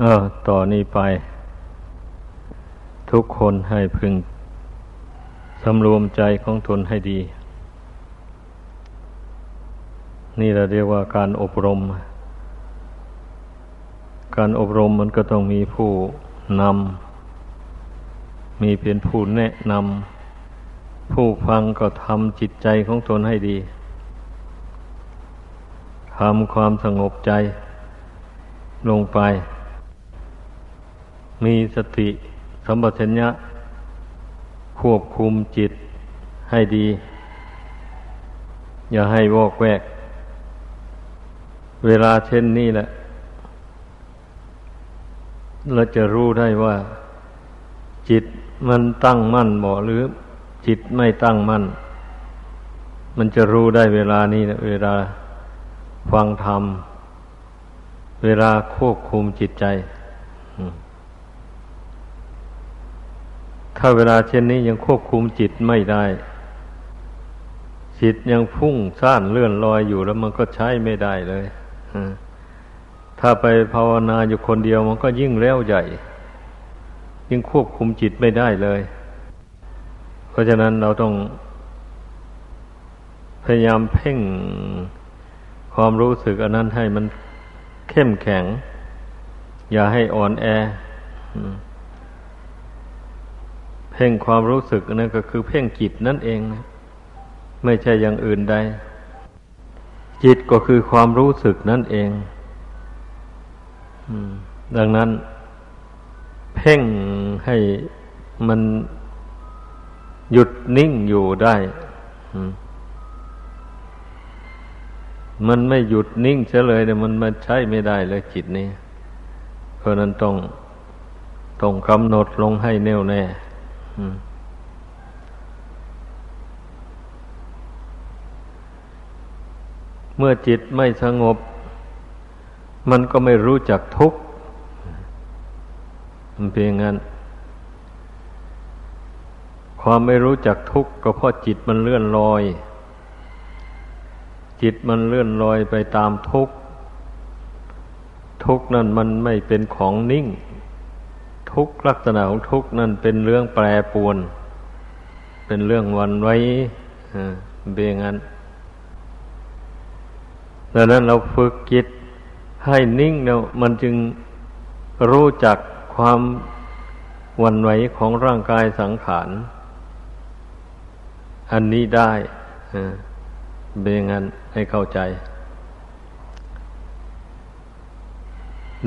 เออ ต่อนี้ไป ทุกคนให้พึงสำรวมใจของตนให้ดี นี่เราเรียกว่าการอบรม การอบรมมันก็ต้องมีผู้นำ มีเพียงผู้แนะนำ ผู้ฟังก็ทำจิตใจของตนให้ดี ทำความสงบใจลงไป มีสติสัมปชัญญะควบคุมจิตให้ดี อย่าให้วอกแวก เวลาเช่นนี้แหละ เราจะรู้ได้ว่า จิตมันตั้งมั่นบ่หรือ จิตไม่ตั้งมั่น มันจะรู้ได้เวลานี้นะเวลาฟังธรรม เวลาควบคุมจิตใจ ถ้าเวลาเช่นนี้ยังควบคุมจิตไม่ได้ จิตยังพุ่งซ่านเลื่อนลอยอยู่แล้วมันก็ใช้ไม่ได้เลยถ้าไปภาวนาอยู่คนเดียวมันก็ยิ่งแล้วใหญ่ ยิ่งควบคุมจิตไม่ได้เลย เพราะฉะนั้นเราต้อง พยายามเพ่งความรู้สึกอันนั้นให้มันเข้มแข็ง อย่าให้อ่อนแอ พ่งความรู้สึกนั่นก็คือเพ่งจิตนั่นเองนะไม่ใช่อย่างอื่นใด จิตก็คือความรู้สึกนั่นเองดังนั้น เพ่งให้มันหยุดนิ่งอยู่ได้มันไม่หยุดนิ่งเฉยเลยเนี่ยมันมันใช้ไม่ได้เลยจิตนี้ เพราะนั้นต้องต้องกำหนดลงให้แน่วแน่ เมื่อจิตไม่สงบ มันก็ไม่รู้จักทุกข์มันเพียงนั้น ความไม่รู้จักทุกข์ก็เพราะจิตมันเลื่อนลอย จิตมันเลื่อนลอยไปตามทุกข์ ทุกข์นั่นมันไม่เป็นของนิ่ง ทุกลักษณะของทุกนั่นเป็นเรื่องแปรปวน เป็นเรื่องวันไว้เบียงั้นดังนั้นเราฝึกจิตให้นิ่งแล้วมันจึงรู้จักความวันไหวของร่างกายสังขาร อันนี้ได้เบงันให้เข้าใจ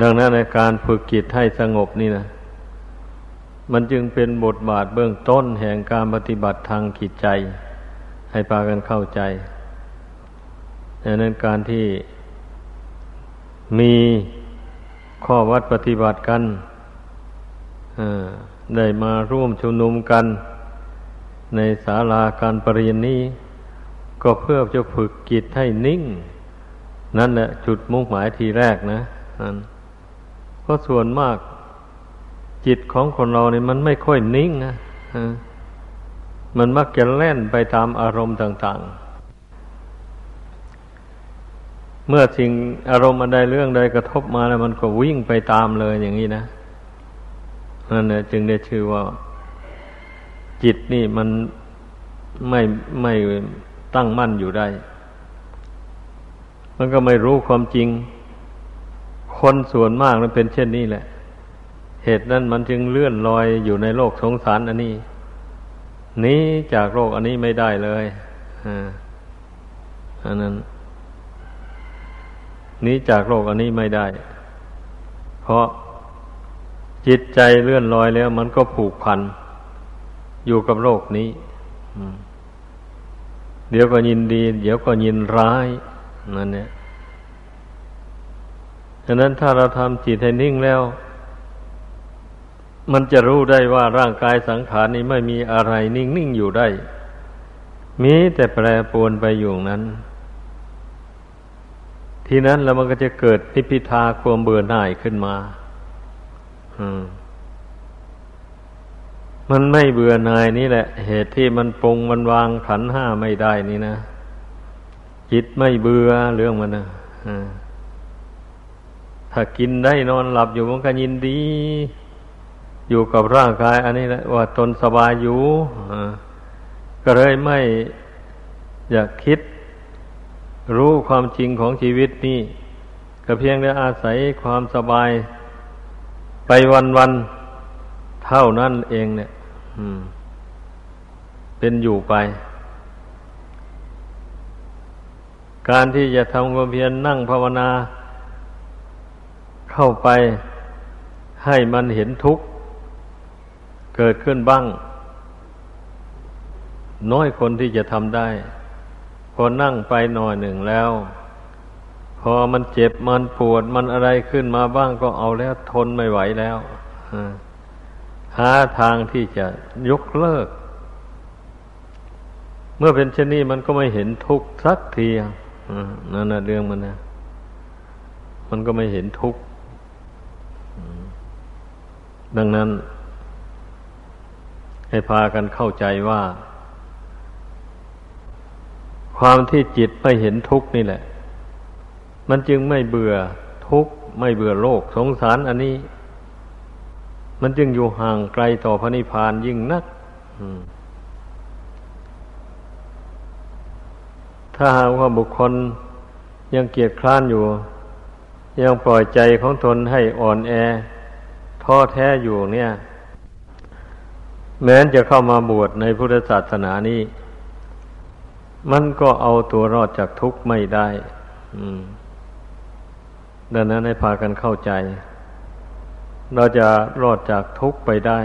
ดังนั้นในการฝึกจิตให้สงบนี่นะ มันจึงเป็นบทบาทเบื้องต้นแห่งการปฏิบัติทางจิตใจ ให้พากันเข้าใจดังนั้นการที่มีข้อวัดปฏิบัติกันได้มาร่วมชุมนุมกัน ในศาลาการปรริญญนี้ ก็เพื่อจะฝึกจิตให้นิ่ง นั่นแหละจุดมุ่งหมายทีแรกนะนั่นเพราะส่วนมาก จิตของคนเราเนี่ยมันไม่ค่อยนิ่งนะมันมักจะแล่นไปตามอารมณ์ต่าง ๆ เมื่อสิ่งอารมณ์อันใดเรื่องใดกระทบมาแล้ว มันก็วิ่งไปตามเลยอย่างนี้นะนั่นแหละจึงได้ชื่อว่า จิตนี่มันไม่ไม่ตั้งมั่นอยู่ได้ มันก็ไม่รู้ความจริง คนส่วนมากมันเป็นเช่นนี้แหละ เหตุนั้นมันจึงเลื่อนลอยอยู่ในโลกสงสารอันนี้นี้จากโลกอันนี้ไม่ได้เลยอันนั้นนี้จากโลกอันนี้ไม่ได้ เพราะจิตใจเลื่อนลอยแล้ว มันก็ผูกพัน อยู่กับโลกนี้เดี๋ยวก็ยินดี เดี๋ยวก็ยินร้ายนั่นเนี่ยฉะนั้นถ้าเราทำจิตให้นิ่งแล้ว มันจะรู้ได้ว่าร่างกายสังขารนี้ไม่มีอะไรนิ่งนิ่งอยู่ได้ มีแต่แปรปรวนไปอยู่นั้น ทีนั้นแล้วมันก็จะเกิดนิพิทาความเบื่อหน่ายขึ้นมา อืมมันไม่เบื่อหน่ายนี่แหละ เหตุที่มันปรงมันวางขันห้าไม่ได้นี่นะ จิตไม่เบื่อเรื่องมันนะถ้ถ้ากินได้นอนหลับอยู่มันก็ยินดี อยู่กับร่างกาย อันนี้แหละว่าตนสบายอยู่ก็เลยไม่อยากคิดรู้ความจริงของชีวิตนี่ก็เพียงแต่อาศัยความสบายไปวันวันเท่านั้นเองเนี่ยเป็นอยู่ไป การที่จะทำความเพียรนนั่งภาวนา เข้าไปให้มันเห็นทุกข์ เกิดขึ้นบ้าง น้อยคนที่จะทำได้ พอนั่งไปหน่อยหนึ่งแล้ว พอมันเจ็บมันปวดมันอะไรขึ้นมาบ้างก็เอาแล้วทนไม่ไหวแล้วหาทางที่จะยกเลิก เมื่อเป็นเช่นนี้มันก็ไม่เห็นทุกข์สักทีนั่นนะเรื่องมันนะมันก็ไม่เห็นทุกข์ดังนั้น ให้พากันเข้าใจว่า ความที่จิตไม่เห็นทุกข์นี่แหละ มันจึงไม่เบื่อทุกข์ไม่เบื่อโลกสงสารอันนี้ มันจึงอยู่ห่างไกลต่อพระนิพพานยิ่งนักถ้าหากว่าบุคคลยังเกียดคร้านอยู่ ยังปล่อยใจของตนให้อ่อนแอท้อแท้อยู่เนี่ย แม้นจะเข้ามาบวชในพุทธศาสนานี้ มันก็เอาตัวรอดจากทุกข์ไม่ได้ ดังนั้นให้พากันเข้าใจ เราจะรอดจากทุกข์ไปได้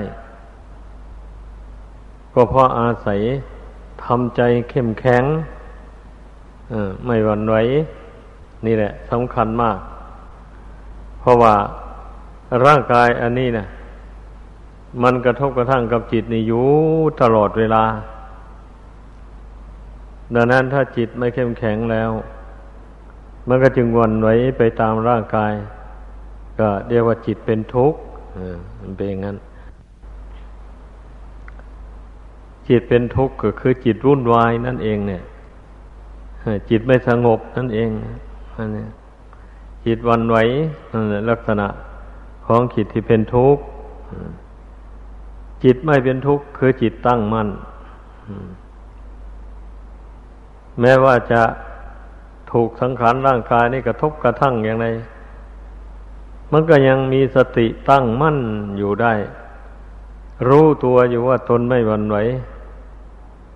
ก็เพราะอาศัยทำใจเข้มแข็งไม่หวั่นไหวนี่แหละสำคัญมาก เพราะว่าร่างกายอันนี้นะ มันกระทบกระทั่งกับจิตนี่อยู่ตลอดเวลา ดังนั้นถ้าจิตไม่เข้มแข็งแล้ว มันก็จึงวนไหวไปตามร่างกาย ก็เรียกว่าจิตเป็นทุกข์มันเป็นอย่างนั้น จิตเป็นทุกข์ก็คือจิตรุ่นวายนั่นเอง เนี่ยจิตไม่สงบนั่นเองอันนี้จิตวันไหวลักษณะของจิตที่เป็นทุกข์ จิตไม่เป็นทุกข์คือจิตตั้งมั่นแม้ว่าจะถูกสังขารร่างกายนี่กระทบกระทั่งอย่างไรมันก็ยังมีสติตั้งมั่นอยู่ได้ รู้ตัวอยู่ว่าตนไม่หวั่นไหว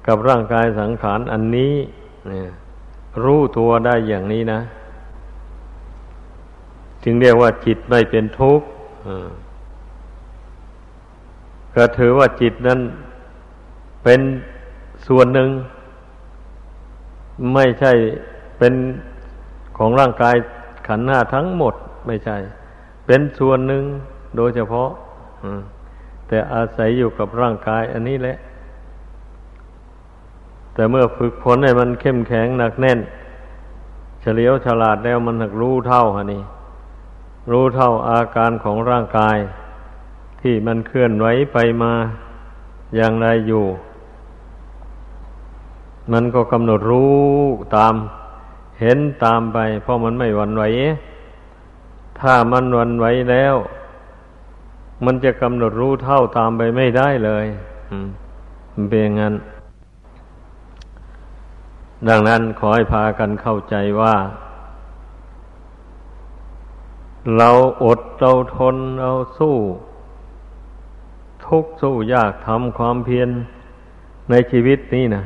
กับร่างกายสังขารอันนี้เนี่ยรู้ตัวได้อย่างนี้นะจึงเรียกว่าจิตไม่เป็นทุกข์ ก็ถือว่าจิตนั้นเป็นส่วนหนึ่ง ไม่ใช่เป็นของร่างกายขันธ์หน้าทั้งหมดไม่ใช่ เป็นส่วนหนึ่งโดยเฉพาะแต่อาศัยอยู่กับร่างกายอันนี้แหละ แต่เมื่อฝึกฝนให้มันเข้มแข็งหนักแน่น เฉลียวฉลาดแล้วมันหักรู้เท่าฮะนี่รู้เท่าอาการของร่างกาย ที่มันเคลื่อนไหวไปมาอย่างไรอยู่ มันก็กำหนดรู้ตาม เห็นตามไป เพราะมันไม่หวั่นไหว ถ้ามันหวั่นไหวแล้ว มันจะกำหนดรู้เท่าตามไปไม่ได้เลยมันเป็นอย่างนั้น ดังนั้นขอให้พากันเข้าใจว่า เราอดเราทนเราสู้ ทุกสู้ยากทำความเพียรในชีวิตนี้นะ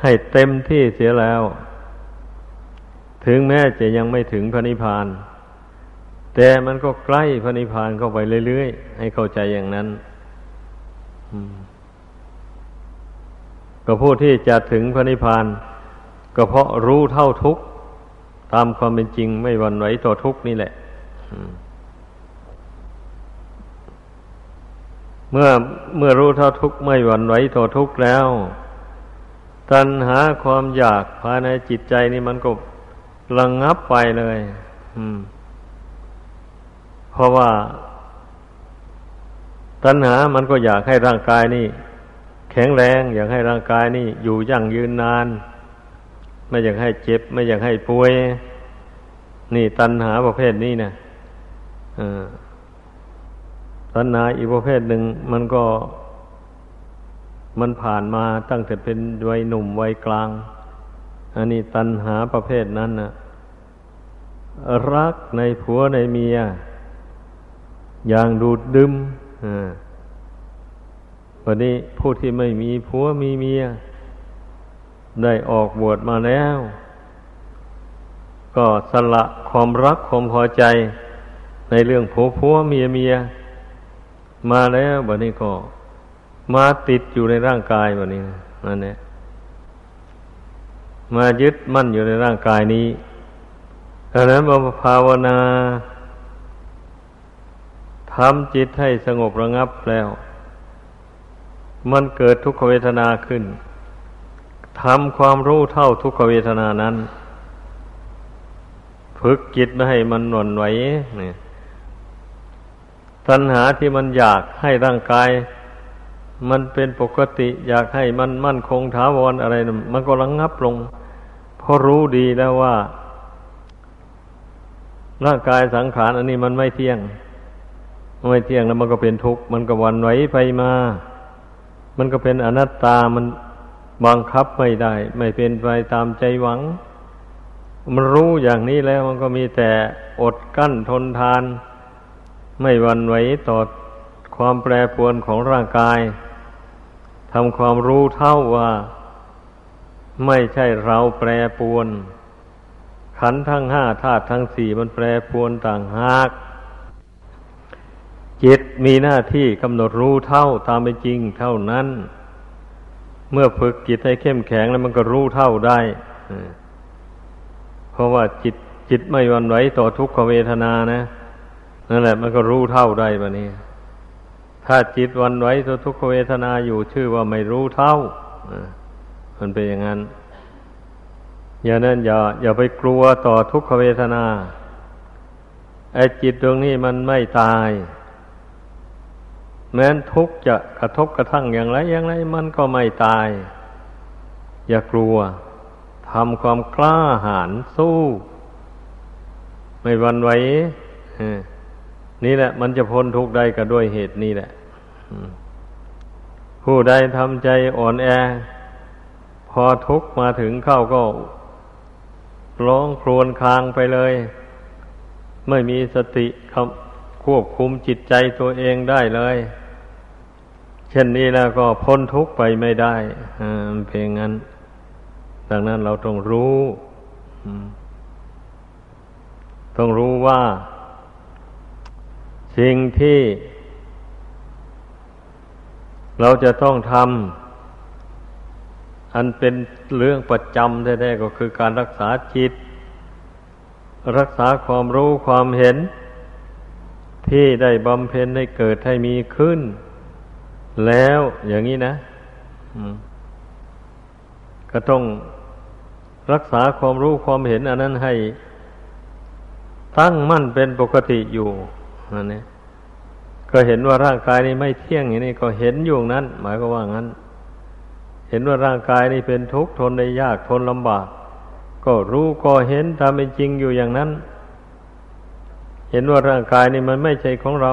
ให้เต็มที่เสียแล้ว ถึงแม้จะยังไม่ถึงพระนิพพาน แต่มันก็ใกล้พระนิพพานเข้าไปเรื่อยๆ ให้เข้าใจอย่างนั้นก็ผู้ที่จะถึงพระนิพพาน ก็เพราะรู้เท่าทุกข์ ตามความเป็นจริงไม่หวั่นไหวต่อทุกข์นี่แหละ เมื่อเมื่อรู้เท่าทุกข์ไม่หวั่นไหวต่อทุกข์แล้ว ตัณหาความอยากภายในจิตใจนี่มันก็ระงงับไปเลย อืม เพราะว่า ตัณหามันก็อยากให้ร่างกายนี่ แข็งแรง อยากให้ร่างกายนี่ อยู่ยั่งยืนนาน ไม่อยากให้เจ็บ ไม่อยากให้ป่วย นี่ตัณหาประเภทนี้นะ ตัณหาอีกประเภทหนึ่งมันก็ มันผ่านมาตั้งแต่เป็นวัยหนุ่มวัยกลาง อันนี้ตัณหาประเภทนั้นนะรักในผัวในเมีย อย่างดูดดึมวันนี้ผู้ที่ไม่มีผัวมีเมีย ได้ออกบวชมาแล้ว ก็สละความรักความพอใจในเรื่องผัวผัวเมียเมีย มาแล้ววันนี้ก็ มาติดอยู่ในร่างกายวันนี้นั่นแหละมายึดมั่นอยู่ในร่างกายนี้ดังนั้นมาภาวนาทำจิตให้สงบระงับแล้ว มันเกิดทุกขเวทนาขึ้นทำความรู้เท่าทุกขเวทนานั้น ฝึกจิตไม่ให้มันหน่นไหวเนี่ย ตัณหาที่มันอยากให้ร่างกาย มันเป็นปกติ อยากให้มันมั่นคงถาวรอะไร มันก็ระงงับลงเพราะรู้ดีแล้วว่า ร่างกายสังขารอันนี้มันไม่เที่ยง ไม่เที่ยงแล้วมันก็เป็นทุกข์มันก็วันไหวไปมา มันก็เป็นอนัตตามันบังคับไม่ได้ ไม่เป็นไปตามใจหวัง มันรู้อย่างนี้แล้วมันก็มีแต่อดกั้นทนทาน ไม่วันไหวต่อความแปรปรวนของร่างกายทำความรู้เท่าว่า ไม่ใช่เราแปรปรวน ขันทั้งห้าธาตุทั้งสี่มันแปรปรวนต่างหาก จิตมีหน้าที่กำหนดรู้เท่าตามเป็นจริงเท่านั้น เมื่อฝึกจิตให้เข้มแข็งแล้วมันก็รู้เท่าได้เพราะว่าจิตจิตไม่วันไหวต่อทุกขเวทนานะ นั่นแหละ มันก็รู้เท่าได้บะนี้ ถ้าจิตวันไหวต่อทุกขเวทนาอยู่ชื่อว่าไม่รู้เท่ามันเป็นอย่างนั้น อย่านั้นอย่า อย่าไปกลัวต่อทุกขเวทนาไอ้จิตดวงนี้มันไม่ตาย แม้นทุกจะกระทบกระทั่งอย่างไร อย่างไร มันก็ไม่ตาย อย่ากลัวทำความกล้าหาญสู้ ไม่วันไหว นี่แหละ มันจะพ้นทุกข์ได้ก็ด้วยเหตุนี้แหละผู้ใดทำใจอ่อนแอ พอทุกข์มาถึงเข้าก็ร้องครวญครางไปเลย ไม่มีสติควบคุมจิตใจตัวเองได้เลย เช่นนี้แล้วก็พ้นทุกข์ไปไม่ได้เพียงนั้น ดังนั้นเราต้องรู้ต้องรู้ว่า สิ่งที่ เราจะต้องทำอันเป็นเรื่องประจำแท้ๆก็คือการรักษาจิต รักษาความรู้ความเห็น ที่ได้บำเพ็ญให้เกิดให้มีขึ้น แล้วอย่างนี้นะก็ต้องรักษาความรู้ความเห็นอันนั้นให้ตั้งมั่นเป็นปกติอยู่ อันนี้ก็เห็นว่าร่างกายนี้ไม่เที่ยงอย่างนี้ก็เห็นอยู่นั้น หมายก็ว่างั้น เห็นว่าร่างกายนี่เป็นทุกข์ทนได้ยากทนลำบาก ก็รู้ก็เห็นตามเป็นจริงอยู่อย่างนั้น เห็นว่าร่างกายนี่มันไม่ใช่ของเรา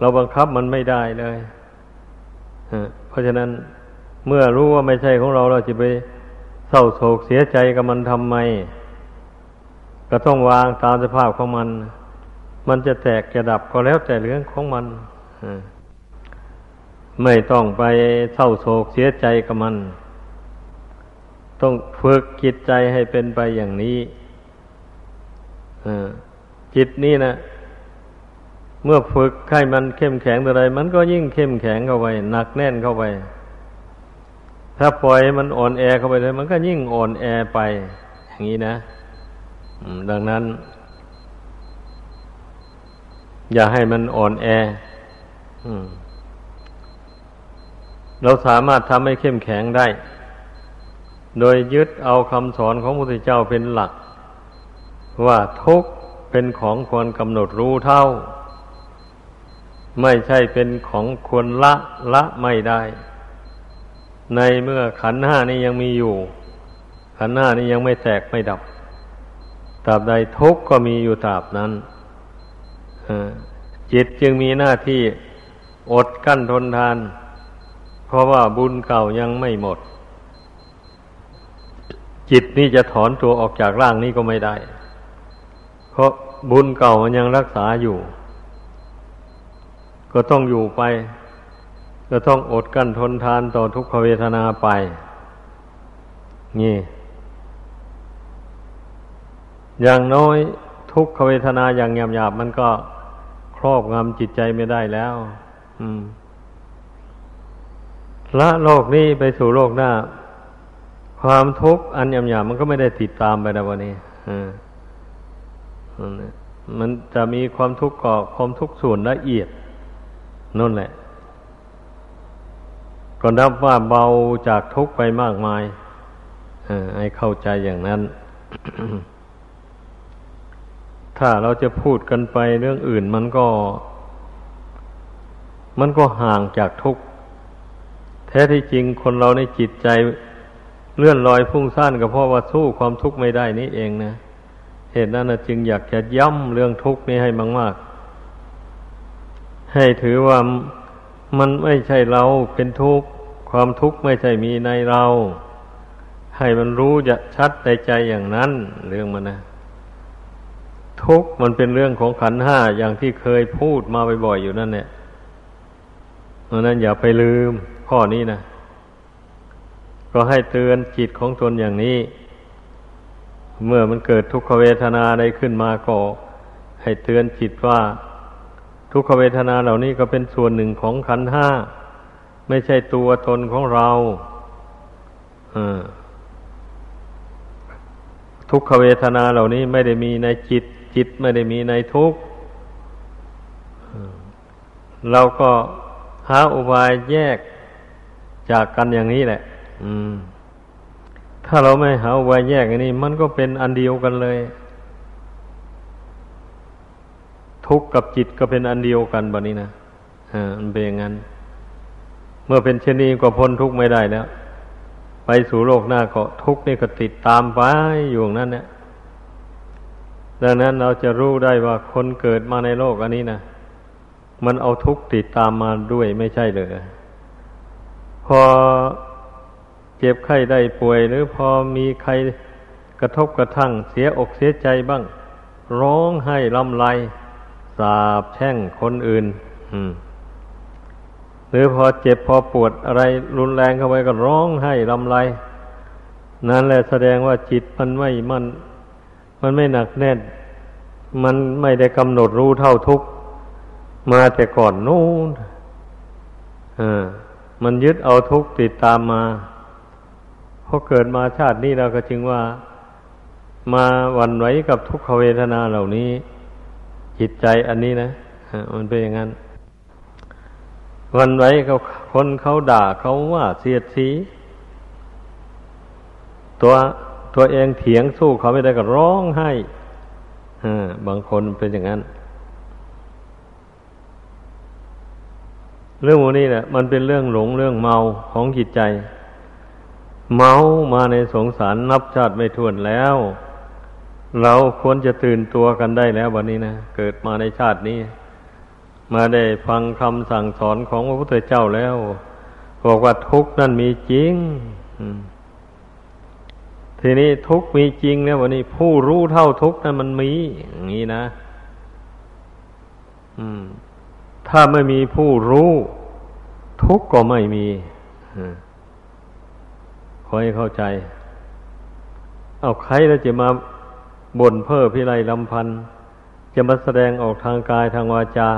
เราบังคับมันไม่ได้เลยเพราะฉะนั้นเมื่อรู้ว่าไม่ใช่ของเราเราจะไปเศร้าโศกเสียใจกับมันทำไม ก็ต้องวางตามสภาพของมัน มันจะแตกจะดับก็แล้วแต่เรื่องของมันไม่ต้องไปเศร้าโศกเสียใจกับมัน ต้องฝึกจิตใจให้เป็นไปอย่างนี้จิตนี่นะเมื่อฝึกให้มันเข้มแข็งอะไร มันก็ยิ่งเข้มแข็งเข้าไปหนักแน่นเข้าไป ถ้าปล่อยมันอ่อนแอเข้าไปเลย มันก็ยิ่งอ่อนแอไป อย่างนี้นะดังนั้น อย่าให้มันอ่อนแอเราสามารถทำให้เข้มแข็งได้ โดยยึดเอาคำสอนของพระพุทธเจ้าเป็นหลัก ว่าทุกเป็นของควรกำหนดรู้เท่า ไม่ใช่เป็นของควรละละไม่ได้ ในเมื่อขันห้านี้ยังมีอยู่ ขันห้านี้ยังไม่แตกไม่ดับตราบใดทุกข์ก็มีอยู่ตราบนั้น จิตจึงมีหน้าที่อดกั้นทนทาน เพราะว่าบุญเก่ายังไม่หมด จิตนี่จะถอนตัวออกจากร่างนี้ก็ไม่ได้ เพราะบุญเก่ามันยังรักษาอยู่ ก็ต้องอยู่ไป ก็ต้องอดกั้นทนทานต่อทุกขเวทนาไป นี่ อย่างน้อย ทุกขเวทนาอย่างหยาบๆมันก็ครอบงำจิตใจไม่ได้แล้ว อืมละโลกนี้ไปสู่โลกหน้า ความทุกข์อันหยาบๆมันก็ไม่ได้ติดตามไปนะวันนี้อ่ามันจะมีความทุกข์ก่อความทุกข์ส่วนละเอียดนั่นแหละก็นับว่าเบาจากทุกข์ไปมากมายให้เข้าใจอย่างนั้น ถ้าเราจะพูดกันไปเรื่องอื่นมันก็ มันก็ห่างจากทุกข์แท้ที่จริงคนเราในจิตใจเลื่อนลอยพุ่งซ่านก็เพราะว่าสู้ความทุกข์ไม่ได้นี่เองนะเหตุนั้นจึงอยากจะย้ำเรื่องทุกข์นี้ให้มากๆ ให้ถือว่ามันไม่ใช่เราเป็นทุกข์ ความทุกข์ไม่ใช่มีในเรา ให้มันรู้จะชัดในใจอย่างนั้น เรื่องมันนะ ทุกข์มันเป็นเรื่องของขันห้าอย่างที่เคยพูดมาบ่อยๆอยู่นั่นเนี่ยเพราะนั้นอย่าไปลืมข้อนี้นะ ก็ให้เตือนจิตของตนอย่างนี้ เมื่อมันเกิดทุกขเวทนาใดขึ้นมาก็ให้เตือนจิตว่า ทุกขเวทนาเหล่านี้ก็เป็นส่วนหนึ่งของขันห้า ไม่ใช่ตัวตนของเราทุกขเวทนาเหล่านี้ไม่ได้มีในจิต จิตไม่ได้มีในทุกเราก็หาอุบายแยกจากกันอย่างนี้แหละ อืม ถ้าเราไม่หาไว้แยกอันนี้ มันก็เป็นอันเดียวกันเลย ทุกข์กับจิตก็เป็นอันเดียวกันแบบนี้นะอ่ามันเป็นอย่างนั้น เมื่อเป็นเช่นนี้ก็พ้นทุกข์ไม่ได้แล้ว ไปสู่โลกหน้าก็ทุกข์นี่ก็ติดตามไปอยู่นั้นเนี่ย ดังนั้นเราจะรู้ได้ว่าคนเกิดมาในโลกอันนี้นะมันเอาทุกข์ติดตามมาด้วยไม่ใช่เลยพอเจ็บไข้ได้ป่วย หรือพอมีใครกระทบกระทั่งเสียอกเสียใจบ้าง ร้องไห้ลำไรสาบแช่งคนอื่นหรือพอเจ็บพอปวดอะไรรุนแรงเข้าไปก็ร้องไห้ลำไร นั่นแหละแสดงว่าจิตมันไม่มัน มันไม่หนักแน่น มันไม่ได้กำหนดรู้เท่าทุกมาแต่ก่อนนู้นอ่ามันยึดเอาทุกติดตามมาพอเกิดมาชาตินี้เราก็จึงว่ามาวันไหวกับทุกขเวทนาเหล่านี้ จิตใจอันนี้นะมันเป็นอย่างนั้นวันไหวเขาคนเขาด่าเขาว่าเสียดสี ตัว ตัวเองเถียงสู้เขาไม่ได้ก็ร้องไห้บางคนเป็นอย่างนั้น เรื่องพวกนี้แหละมันเป็นเรื่องหลงเรื่องเมาของจิตใจ เมามาในสงสารนับชาติไม่ถ้วนแล้ว เราควรจะตื่นตัวกันได้แล้ววันนี้นะเกิดมาในชาตินี้ มาได้ฟังคำสั่งสอนของพระพุทธเจ้าแล้วบอกว่าทุกข์นั่นมีจริง ทีนี้ทุกมีจริงแล้ววันนี้ผู้รู้เท่าทุกนั้นมันมี อย่างนี้นะถ้าไม่มีผู้รู้ ทุกก็ไม่มีขอให้เข้าใจ เอาใครแล้วจะมาบ่นเพ้อพิไรลำพันจะมาแสดงออกทางกายทางวาจา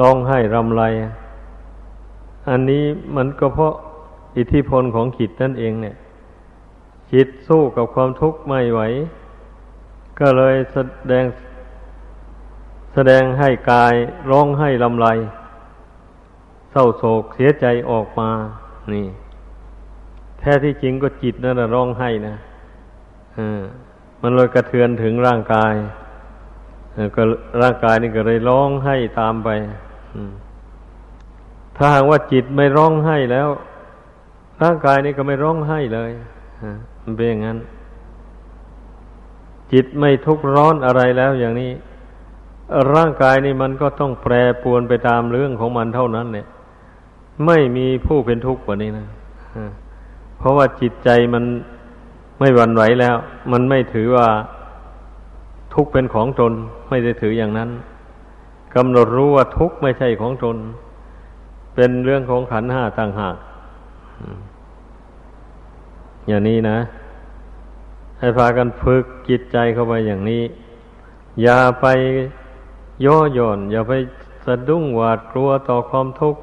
ร้องไห้รำไร อันนี้มันก็เพราะอิทธิพลของจิตนั่นเองเนี่ย จิตสู้กับความทุกข์ไม่ไหว ก็เลยแสดงแสดงให้กายร้องไห้ลำไรเศร้าโศกเสียใจออกมา นี่ แท้ที่จริงก็จิตนั่นร้องไห้นะมันเลยกระเทือนถึงร่างกายก็ร่างกายนี่ก็เลยร้องไห้ตามไปถ้าหากว่าจิตไม่ร้องไห้แล้ว ร่างกายนี่ก็ไม่ร้องไห้เลย มันเป็นอย่างนั้น จิตไม่ทุกข์ร้อนอะไรแล้วอย่างนี้ ร่างกายนี่มันก็ต้องแปรปรวนไปตามเรื่องของมันเท่านั้นเนี่ยไม่มีผู้เป็นทุกข์กว่านี้นะเพราะว่าจิตใจมันไม่หวั่นไหวแล้ว มันไม่ถือว่าทุกข์เป็นของตน ไม่ได้ถืออย่างนั้นกำหนดรู้ว่าทุกข์ไม่ใช่ของตน เป็นเรื่องของขันห้าต่างหาก อย่างนี้นะ ให้พากันฝึกจิตใจเข้าไปอย่างนี้ อย่าไปย่อหย่อน อย่าไปสะดุ้งหวาดกลัวต่อความทุกข์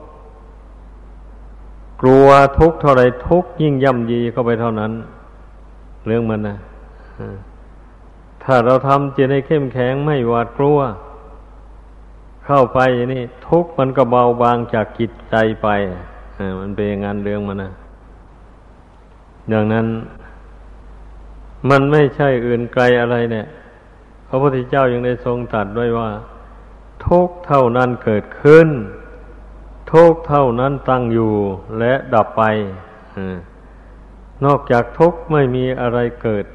กลัวทุกข์เท่าไรทุกข์ยิ่งย่ำยีเข้าไปเท่านั้น เรื่องมันนะถ้าเราทำจิตให้เข้มแข็งไม่หวาดกลัว เข้าไปอย่างนี้ทุกข์มันก็เบาบางจากจิตใจไปมันเป็นงานเรื่องมันนะ ดังนั้น มันไม่ใช่อื่นไกลอะไรเนี่ย พระพุทธเจ้ายังได้ทรงตรัสไว้ว่า ทุกเท่านั้นเกิดขึ้น ทุกเท่านั้นตั้งอยู่และดับไปนอกจากทุกไม่มีอะไรเกิด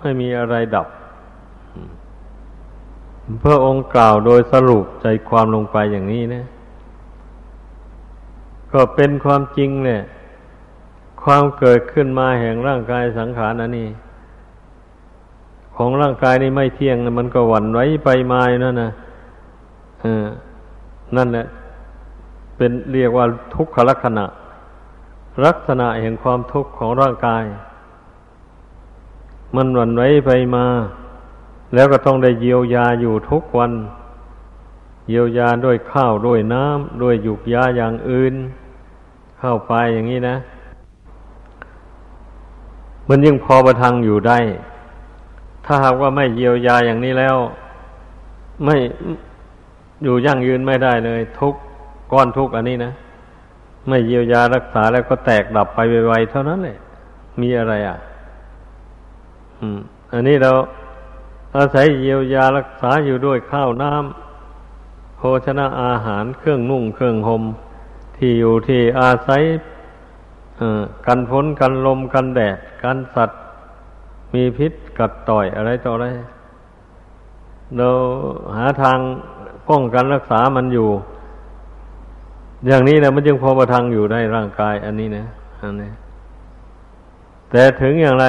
ไม่มีอะไรดับเพระองค์กล่าวโดยสรุปใจความลงไปอย่างนี้นะ ก็เป็นความจริงเนี่ย ความเกิดขึ้นมาแห่งร่างกายสังขารอันนี้ ของร่างกายนี่ไม่เที่ยงมันก็หวั่นไหวไปมานั่นนะเออนั่นแหละเป็นเรียกว่าทุกขลักษณะ ลักษณะแห่งความทุกข์ของร่างกาย มันหวั่นไหวไปมา แล้วก็ต้องได้เยียวยาอยู่ทุกวัน เยียวยาด้วยข้าวด้วยน้ำด้วยหยุกยาอย่างอื่น เข้าไปอย่างนี้นะ มันยิ่งพอประทังอยู่ได้ ถ้าหากว่าไม่เยียวยาอย่างนี้แล้ว ไม่อยู่ยั่งยืนไม่ได้เลย ทุกก้อนทุกอันนี้นะไม่เยียวยารักษาแล้วก็แตกดับไปไวๆเท่านั้นเลยมีอะไรอะ อืม อันนี้เราอาศัยเยียวยารักษาอยู่ด้วยข้าวน้ำโภชนะอาหารเครื่องนุ่งเครื่องหม่มที่อยู่ที่อาศัย กันฝนกันลมกันแดด กันสัตว์ มีพิษกัดต่อยอะไรต่ออะไร เราหาทางป้องกันรักษามันอยู่ อย่างนี้นะมันจึงพอประทังอยู่ในร่างกาย อันนี้นะอันนี้แต่ถึงอย่างไร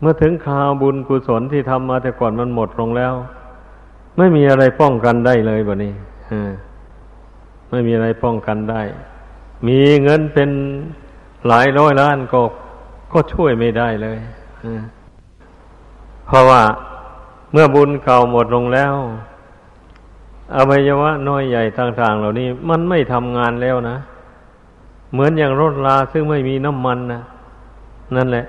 เมื่อถึงคราวบุญกุศลที่ทำมาแต่ก่อนมันหมดลงแล้ว ไม่มีอะไรป้องกันได้เลยแบบนี้ไม่มีอะไรป้องกันได้ มีเงินเป็นหลายร้อยล้านก็ก็ช่วยไม่ได้เลยเพราะว่าเมื่อบุญเก่าหมดลงแล้วอวัยวะน้อยใหญ่ต่างๆ เหล่านี้ มันไม่ทำงานแล้วนะ เหมือนอย่างรถลาซึ่งไม่มีน้ำมันนะนั่นแหละ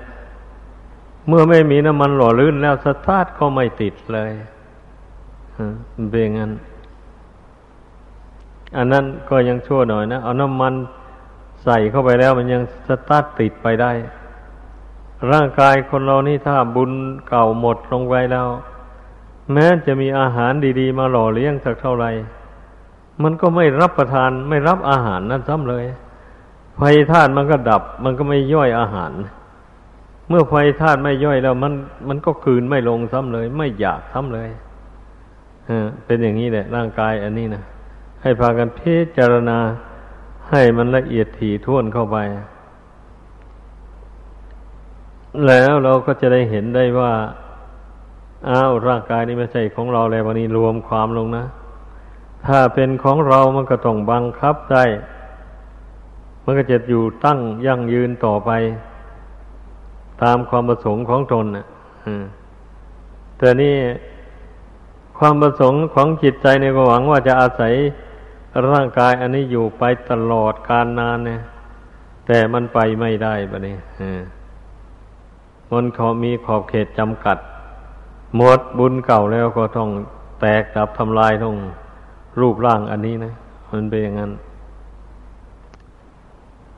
เมื่อไม่มีน้ำมันหล่อลื่นแล้วสตาร์ทก็ไม่ติดเลยเป็นงั้น อันนั้นก็ยังชั่วหน่อยนะ เอาน้ำมันใส่เข้าไปแล้วมันยังสตาร์ทติดไปได้ ร่างกายคนเรานี่ถ้าบุญเก่าหมดลงไปแล้ว แม้จะมีอาหารดีๆ มาหล่อเลี้ยงสักเท่าไหร่มันก็ไม่รับประทานไม่รับอาหารนั้นซ้ำเลย ไฟธาตุมันก็ดับ มันก็ไม่ย่อยอาหาร เมื่อไฟธาตุไม่ย่อยแล้ว มันมันก็คืนไม่ลงซ้ำเลย ไม่อยากซ้ำเลยเออเป็นอย่างนี้แหละร่างกายอันนี้นะ ให้พากันพิจารณาให้มันละเอียดถี่ถ้วนเข้าไป แล้วเราก็จะได้เห็นได้ว่า อ้าวร่างกายนี้ไม่ใช่ของเราแล้ววันนี้รวมความลงนะ ถ้าเป็นของเรามันก็ต้องบังคับได้ มันก็จะอยู่ตั้งยั่งยืนต่อไป ตามความประสงค์ของตนนะแต่นี่ความประสงค์ของจิตใจในก็หวังว่าจะอาศัย ร่างกายอันนี้อยู่ไปตลอดกาลนานเนี่ย แต่มันไปไม่ได้ปะเนี่ยมันเขามีขอบเขตจำกัด หมดบุญเก่าแล้วก็ต้องแตกดับทำลายต้องรูปร่างอันนี้นะ มันเป็นอย่างนั้น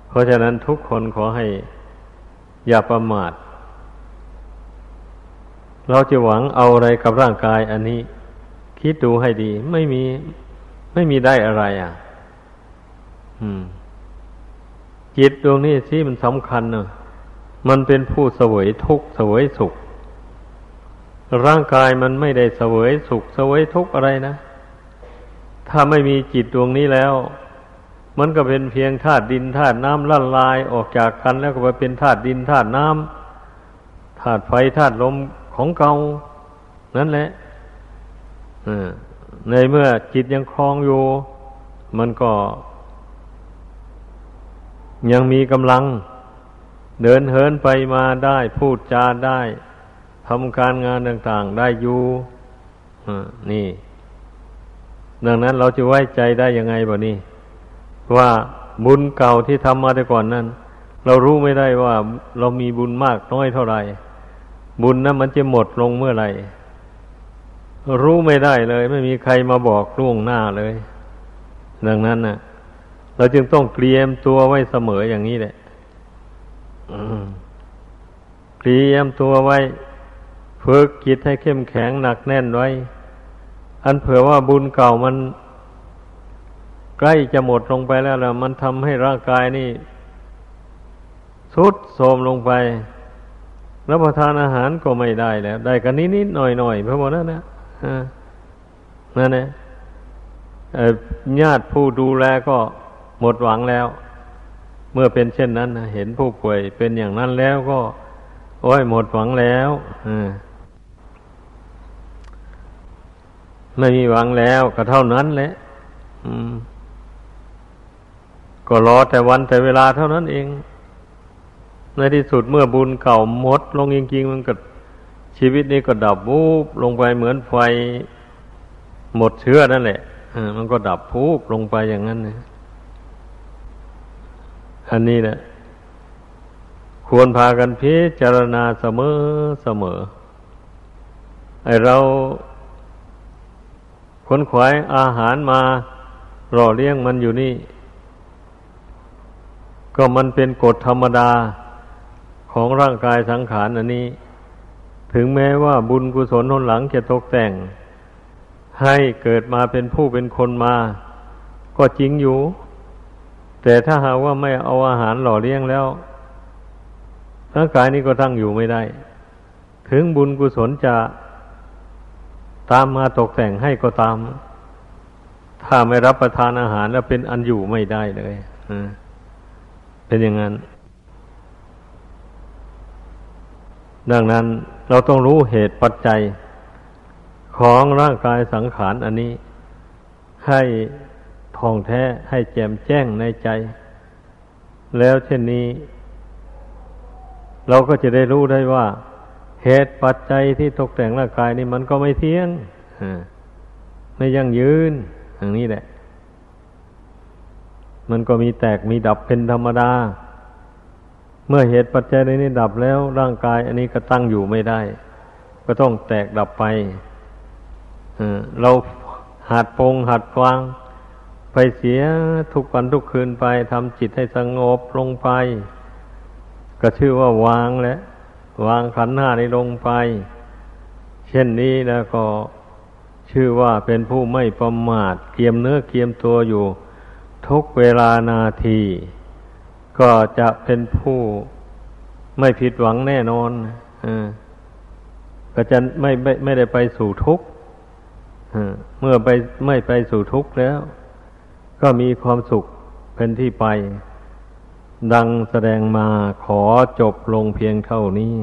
เพราะฉะนั้นทุกคนขอให้อย่าประมาท เราจะหวังเอาอะไรกับร่างกายอันนี้ คิดดูให้ดี ไม่มี ไม่มีได้อะไรอะ อืม จิตดวงนี้ที่มันสำคัญเนอะมันเป็นผู้เสวยทุกข์เสวยสุข ร่างกายมันไม่ได้เสวยสุขเสวยทุกข์อะไรนะ ถ้าไม่มีจิตดวงนี้แล้ว มันก็เป็นเพียงธาตุดินธาตุน้ำละลายออกจากกันแล้วก็ไปเป็นธาตุดินธาตุน้ำธาตุไฟธาตุลมของเก่านั่นแหละ ในเมื่อจิตยังคลองอยู่ มันก็ ยังมีกำลัง เดินเหินไปมาได้พูดจาได้ทำการงานต่าง ๆ ได้อยู่นี่ ดังนั้นเราจะไว้ใจได้ยังไงบ่นี่ว่าบุญเก่าที่ทำมาแต่ก่อนนั้น เรารู้ไม่ได้ว่าเรามีบุญมากน้อยเท่าไหร่บุญนั้นมันจะหมดลงเมื่อไหร่ รู้ไม่ได้เลย ไม่มีใครมาบอกล่วงหน้าเลย ดังนั้นนะ่ะ เราจึงต้องเตรียมตัวไว้เสมออย่างนี้แหละเตรียมตัวไว้ฝึกจิตให้เข้มแข็งหนักแน่นไว้ อันเผื่อว่าบุญเก่ามัน ใกล้จะหมดลงไปแล้วล่ะมันทำให้ร่างกายนี่สุดโทมลงไปรับประทานอาหารก็ไม่ได้แล้ว ได้กันนิดๆหน่อยๆเพราะว่านั่นนะ นั่นแหละญาติผู้ดูแลก็หมดหวังแล้ว เมื่อเป็นเช่นนั้นเห็นผู้ป่วยเป็นอย่างนั้นแล้วก็ โอ้ยหมดหวังแล้วไม่มีหวังแล้วก็เท่านั้นแหละก็รอแต่วันแต่เวลาเท่านั้นเอง ในที่สุดเมื่อบุญเก่าหมด ลงจริงๆมันก็ ชีวิตนี้ก็ดับวูบลงไปเหมือนไฟหมดเชื้อนั่นแหละมันก็ดับพูบลงไปอย่างนั้นนะอันนี้แหละควรพากันพิจารณาเสมอเสมอ ไอเราขนขวายอาหารมาหล่อเลี้ยงมันอยู่นี่ ก็มันเป็นกฎธรรมดาของร่างกายสังขารอันนี้ ถึงแม้ว่าบุญกุศลหนหลังจะตกแต่ง ให้เกิดมาเป็นผู้เป็นคนมา ก็จริงอยู่ แต่ถ้าหากว่าไม่เอาอาหารหล่อเลี้ยงแล้วร่างกายนี้ก็ตั้งอยู่ไม่ได้ ถึงบุญกุศลจะตามมาตกแต่งให้ก็ตาม ถ้าไม่รับประทานอาหารแล้วเป็นอันอยู่ไม่ได้เลยเป็นอย่างนั้น ดังนั้นเราต้องรู้เหตุปัจจัยของร่างกายสังขารอันนี้ ให้ท่องแท้ให้แจ่มแจ้งในใจ แล้วเช่นนี้ เราก็จะได้รู้ได้ว่า เหตุปัจจัยที่ตกแต่งร่างกายนี่มันก็ไม่เที่ยงไม่ยั่งยืนอย่างนี้แหละ มันก็มีแตกมีดับเป็นธรรมดา เมื่อเหตุปัจจัยนี้ดับแล้วร่างกาย อันนี้ก็ตั้งอยู่ไม่ได้ ก็ต้องแตกดับไปเราหัดปงหัดวาง ไปเสียทุกวันทุกคืนไปทำจิตให้สงบลงไป ก็ชื่อว่าวางแล้ววางขันห้าในลงไป เช่นนี้แล้วก็ชื่อว่าเป็นผู้ไม่ประมาทเกียมเนื้อเกียมตัวอยู่ทุกเวลานาที ก็จะเป็นผู้ไม่ผิดหวังแน่นอนอก็จะไม่ไม่ไม่ได้ไปสู่ทุกข์เมื่อไปไม่ไปสู่ทุกข์แล้ว ก็มีความสุขเป็นที่ไป ดังแสดงมาขอจบลงเพียงเท่านี้